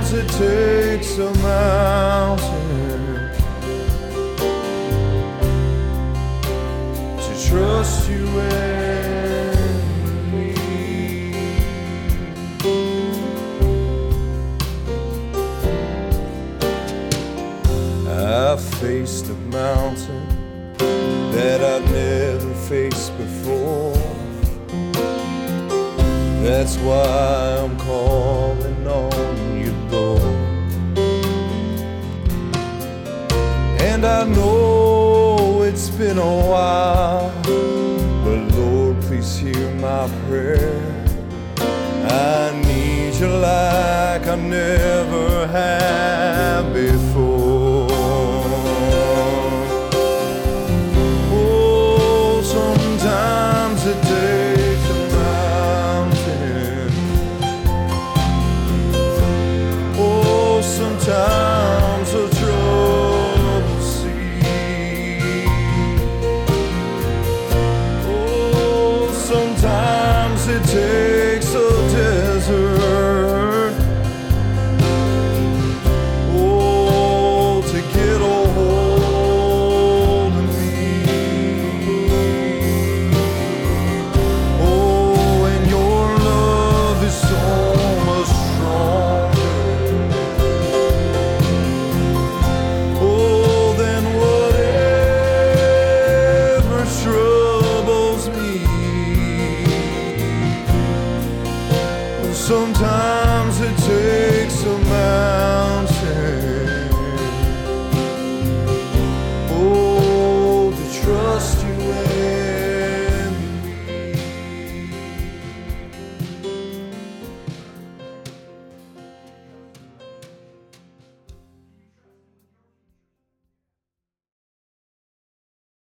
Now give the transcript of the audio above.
Sometimes it takes a mountain to trust you and me. I've faced a mountain that I've never faced before. That's why I'm calling on And I know it's been a while, but Lord, please hear my prayer. I need you like I never Sometimes it takes a man.